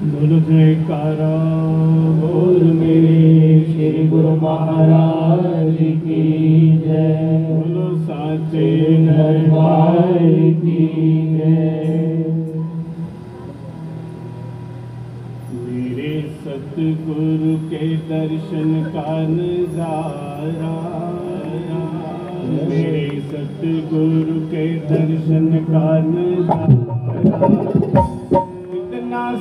बोल जयकारा बोल मेरे श्री गुरु महाराज की जय बोलो साचे दरबार की जय मेरे सतगुरु के दर्शन का नज़ारा। मेरे सतगुरु के दर्शन का नज़ारा।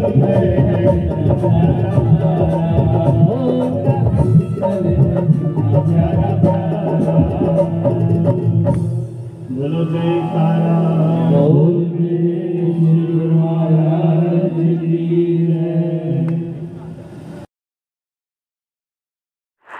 Thank तारा